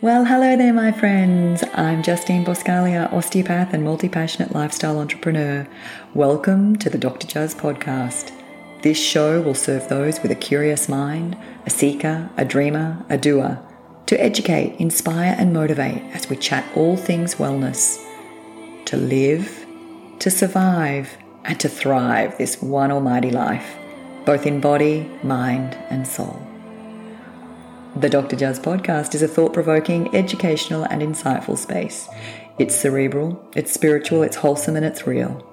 Well, hello there, my friends. I'm Justine Boscalia, osteopath and multi passionate lifestyle entrepreneur. Welcome to the Dr. Juz podcast. This show will serve those with a curious mind, a seeker, a dreamer, a doer, to educate, inspire, and motivate as we chat all things wellness, to live, to survive, and to thrive this one almighty life, both in body, mind, and soul. The Dr. Juz podcast is a thought provoking, educational, and insightful space. It's cerebral, it's spiritual, it's wholesome, and it's real.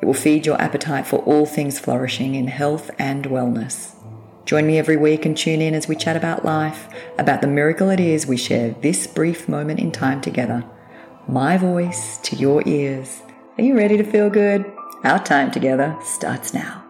It will feed your appetite for all things flourishing in health and wellness. Join me every week and tune in as we chat about life, about the miracle it is we share this brief moment in time together. My voice to your ears. Are you ready to feel good? Our time together starts now.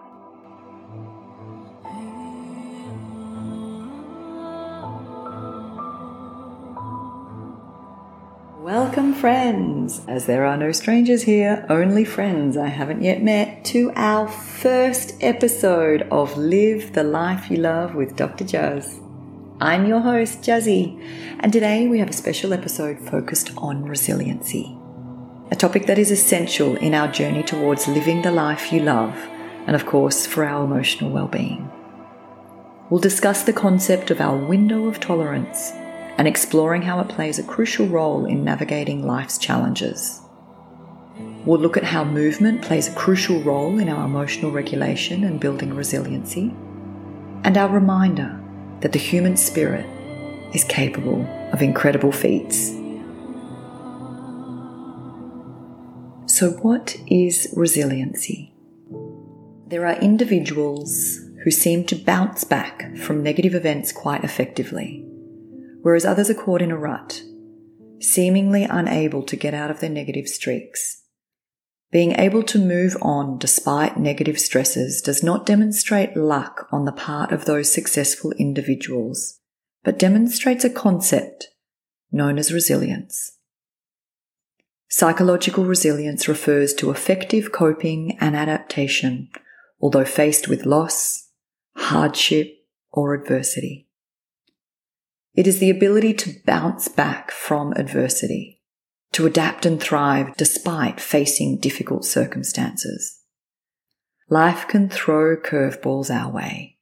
Welcome, friends, as there are no strangers here, only friends I haven't yet met, to our first episode of Live the Life You Love with Dr. Juz. I'm your host, Jazzy, and today we have a special episode focused on resiliency, a topic that is essential in our journey towards living the life you love, and of course, for our emotional well being. We'll discuss the concept of our window of tolerance and exploring how it plays a crucial role in navigating life's challenges. We'll look at how movement plays a crucial role in our emotional regulation and building resiliency, and our reminder that the human spirit is capable of incredible feats. So, what is resiliency? There are individuals who seem to bounce back from negative events quite effectively whereas others are caught in a rut, seemingly unable to get out of their negative streaks. Being able to move on despite negative stresses does not demonstrate luck on the part of those successful individuals, but demonstrates a concept known as resilience. Psychological resilience refers to effective coping and adaptation, although faced with loss, hardship, or adversity. It is the ability to bounce back from adversity, to adapt and thrive despite facing difficult circumstances. Life can throw curveballs our way,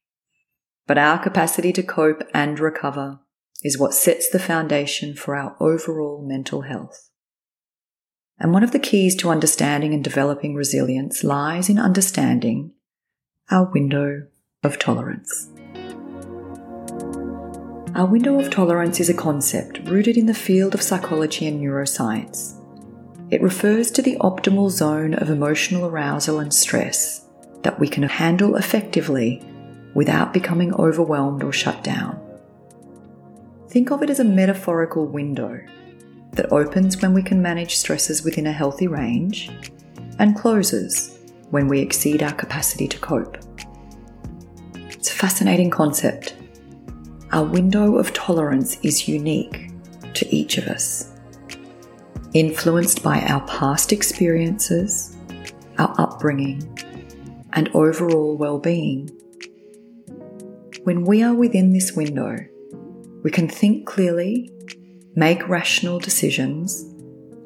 but our capacity to cope and recover is what sets the foundation for our overall mental health. And one of the keys to understanding and developing resilience lies in understanding our window of tolerance. Our window of tolerance is a concept rooted in the field of psychology and neuroscience. It refers to the optimal zone of emotional arousal and stress that we can handle effectively without becoming overwhelmed or shut down. Think of it as a metaphorical window that opens when we can manage stresses within a healthy range and closes when we exceed our capacity to cope. It's a fascinating concept our window of tolerance is unique to each of us, influenced by our past experiences, our upbringing, and overall well being. When we are within this window, we can think clearly, make rational decisions,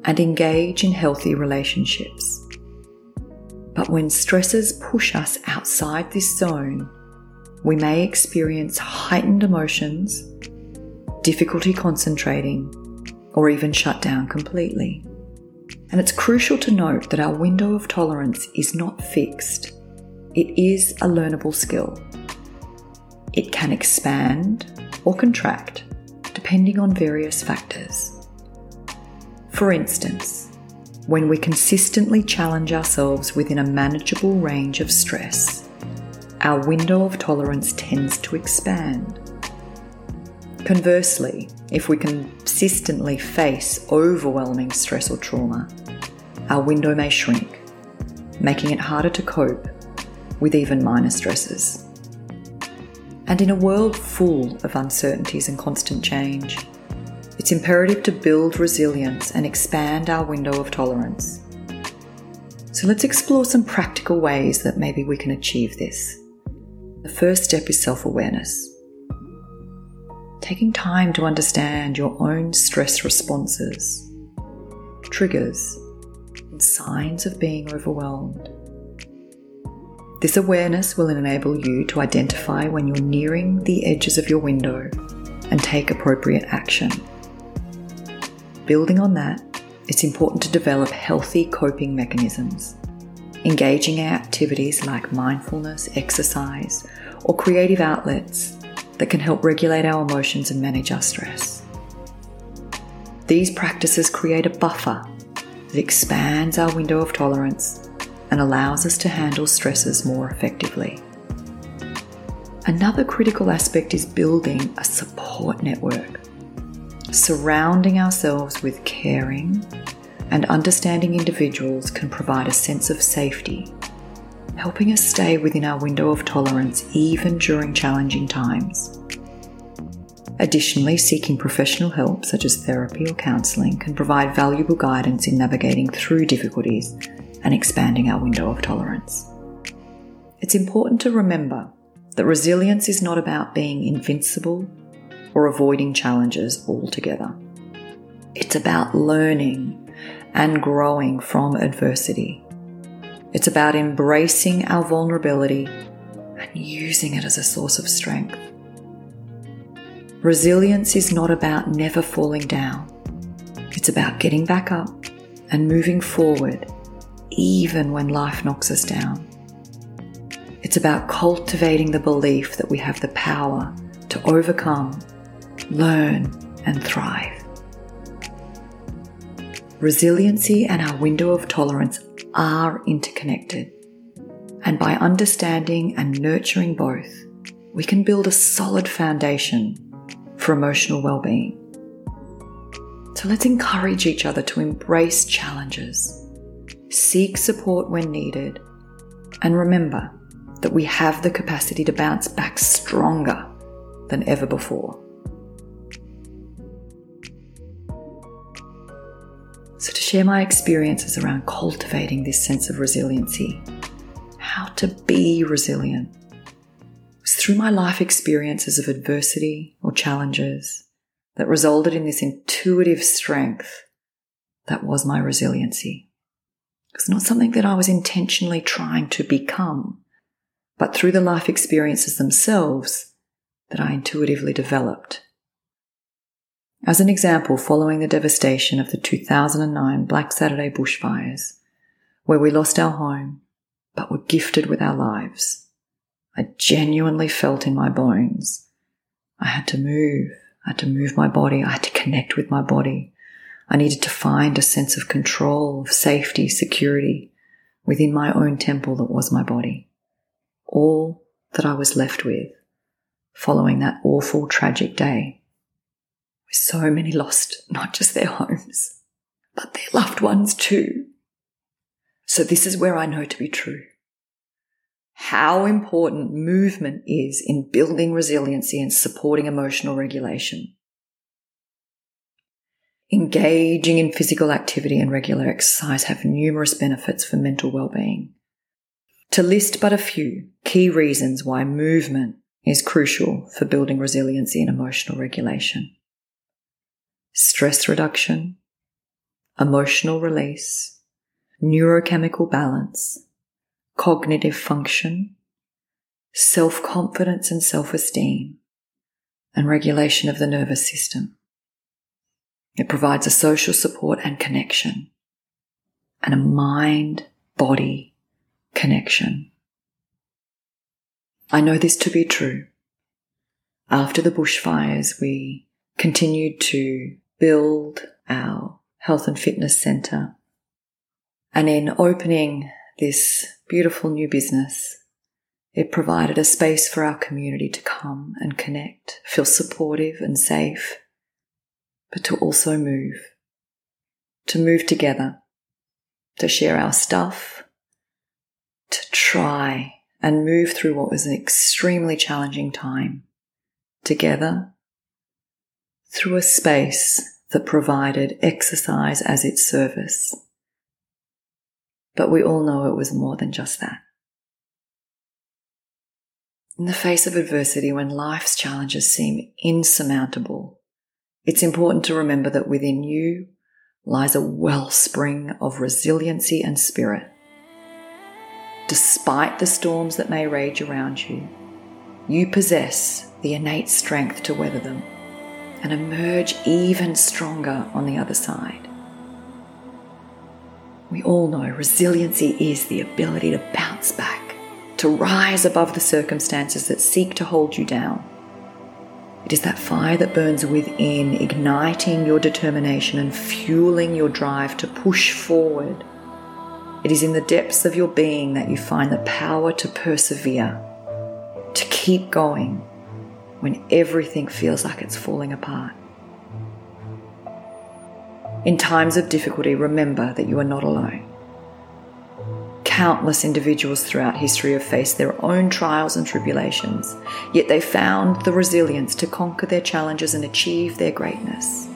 and engage in healthy relationships. But when stresses push us outside this zone, we may experience heightened emotions, difficulty concentrating, or even shut down completely. And it's crucial to note that our window of tolerance is not fixed, it is a learnable skill. It can expand or contract depending on various factors. For instance, when we consistently challenge ourselves within a manageable range of stress, our window of tolerance tends to expand. Conversely, if we consistently face overwhelming stress or trauma, our window may shrink, making it harder to cope with even minor stresses. And in a world full of uncertainties and constant change, it's imperative to build resilience and expand our window of tolerance. So let's explore some practical ways that maybe we can achieve this. The first step is self awareness. taking time to understand your own stress responses, triggers, and signs of being overwhelmed. This awareness will enable you to identify when you're nearing the edges of your window and take appropriate action. Building on that, it's important to develop healthy coping mechanisms, engaging in activities like mindfulness, exercise, or creative outlets that can help regulate our emotions and manage our stress. These practices create a buffer that expands our window of tolerance and allows us to handle stresses more effectively. Another critical aspect is building a support network, surrounding ourselves with caring and understanding individuals can provide a sense of safety, helping us stay within our window of tolerance even during challenging times. Additionally, seeking professional help, such as therapy or counselling, can provide valuable guidance in navigating through difficulties and expanding our window of tolerance. It's important to remember that resilience is not about being invincible or avoiding challenges altogether. It's about learning and growing from adversity. It's about embracing our vulnerability and using it as a source of strength. Resilience is not about never falling down. It's about getting back up and moving forward even when life knocks us down. It's about cultivating the belief that we have the power to overcome, learn, and thrive. Resiliency and our window of tolerance are interconnected. And by understanding and nurturing both, we can build a solid foundation for emotional well-being. So let's encourage each other to embrace challenges, seek support when needed, and remember that we have the capacity to bounce back stronger than ever before. So, to share my experiences around cultivating this sense of resiliency, how to be resilient, was through my life experiences of adversity or challenges that resulted in this intuitive strength that was my resiliency. It's not something that I was intentionally trying to become, but through the life experiences themselves that I intuitively developed. As an example, following the devastation of the 2009 Black Saturday bushfires, where we lost our home but were gifted with our lives, I genuinely felt in my bones. I had to move. I had to move my body. I had to connect with my body. I needed to find a sense of control, of safety, security within my own temple that was my body. All that I was left with following that awful, tragic day so many lost not just their homes, but their loved ones too. So this is where I know to be true. How important movement is in building resiliency and supporting emotional regulation. Engaging in physical activity and regular exercise have numerous benefits for mental well-being. To list but a few key reasons why movement is crucial for building resiliency and emotional regulation stress reduction, emotional release, neurochemical balance, cognitive function, self confidence and self esteem, and regulation of the nervous system. It provides a social support and connection, and a mind body connection. I know this to be true. After the bushfires, we continued to build our health and fitness center. And in opening this beautiful new business, it provided a space for our community to come and connect, feel supportive and safe, but to also move, to move together, to share our stuff, to try and move through what was an extremely challenging time together through a space that provided exercise as its service. But we all know it was more than just that. In the face of adversity, when life's challenges seem insurmountable, it's important to remember that within you lies a wellspring of resiliency and spirit. Despite the storms that may rage around you, you possess the innate strength to weather them and emerge even stronger on the other side. We all know resiliency is the ability to bounce back, to rise above the circumstances that seek to hold you down. It is that fire that burns within, igniting your determination and fueling your drive to push forward. It is in the depths of your being that you find the power to persevere, to keep going when everything feels like it's falling apart. In times of difficulty, remember that you are not alone. Countless individuals throughout history have faced their own trials and tribulations, yet they found the resilience to conquer their challenges and achieve their greatness.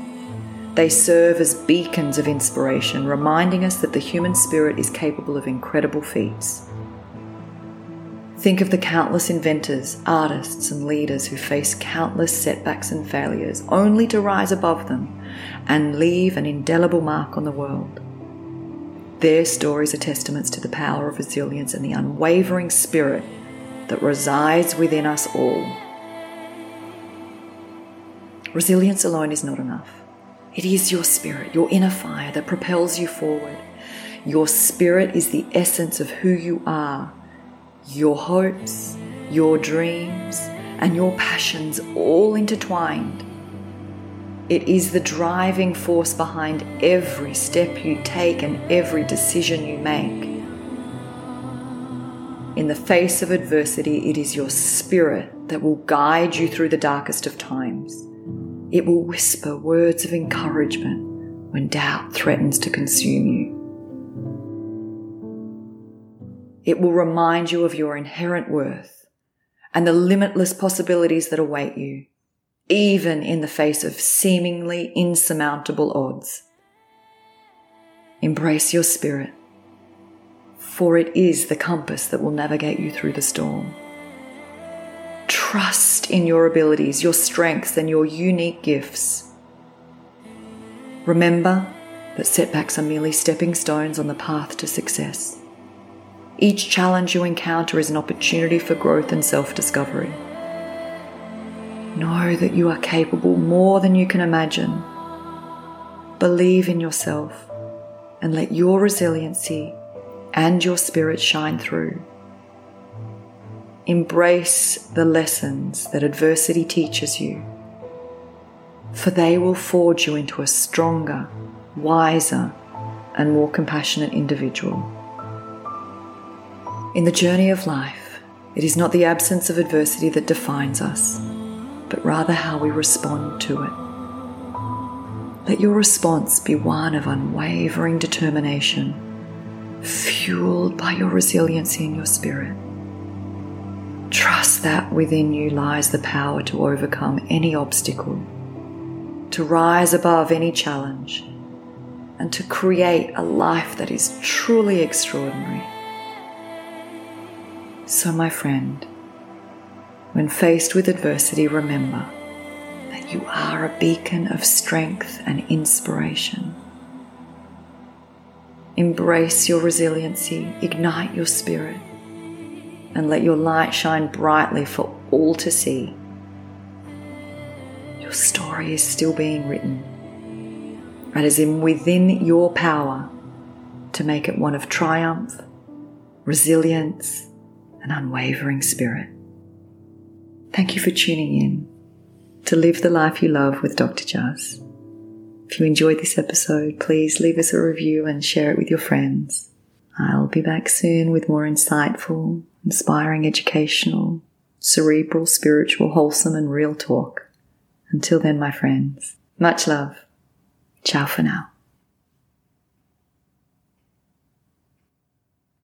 They serve as beacons of inspiration, reminding us that the human spirit is capable of incredible feats. Think of the countless inventors, artists, and leaders who face countless setbacks and failures only to rise above them and leave an indelible mark on the world. Their stories are testaments to the power of resilience and the unwavering spirit that resides within us all. Resilience alone is not enough. It is your spirit, your inner fire that propels you forward. Your spirit is the essence of who you are your hopes, your dreams, and your passions all intertwined. It is the driving force behind every step you take and every decision you make. In the face of adversity, it is your spirit that will guide you through the darkest of times. It will whisper words of encouragement when doubt threatens to consume you. It will remind you of your inherent worth and the limitless possibilities that await you, even in the face of seemingly insurmountable odds. Embrace your spirit, for it is the compass that will navigate you through the storm. Trust in your abilities, your strengths, and your unique gifts. Remember that setbacks are merely stepping stones on the path to success. Each challenge you encounter is an opportunity for growth and self discovery. Know that you are capable more than you can imagine. Believe in yourself and let your resiliency and your spirit shine through. Embrace the lessons that adversity teaches you, for they will forge you into a stronger, wiser, and more compassionate individual. In the journey of life, it is not the absence of adversity that defines us, but rather how we respond to it. Let your response be one of unwavering determination, fueled by your resiliency in your spirit. Trust that within you lies the power to overcome any obstacle, to rise above any challenge, and to create a life that is truly extraordinary. So, my friend, when faced with adversity, remember that you are a beacon of strength and inspiration. Embrace your resiliency, ignite your spirit, and let your light shine brightly for all to see. Your story is still being written. It is in within your power to make it one of triumph, resilience, an unwavering spirit. Thank you for tuning in to Live the Life You Love with Dr. Juz. If you enjoyed this episode, please leave us a review and share it with your friends. I'll be back soon with more insightful, inspiring, educational, cerebral, spiritual, wholesome, and real talk. Until then, my friends, much love. Ciao for now.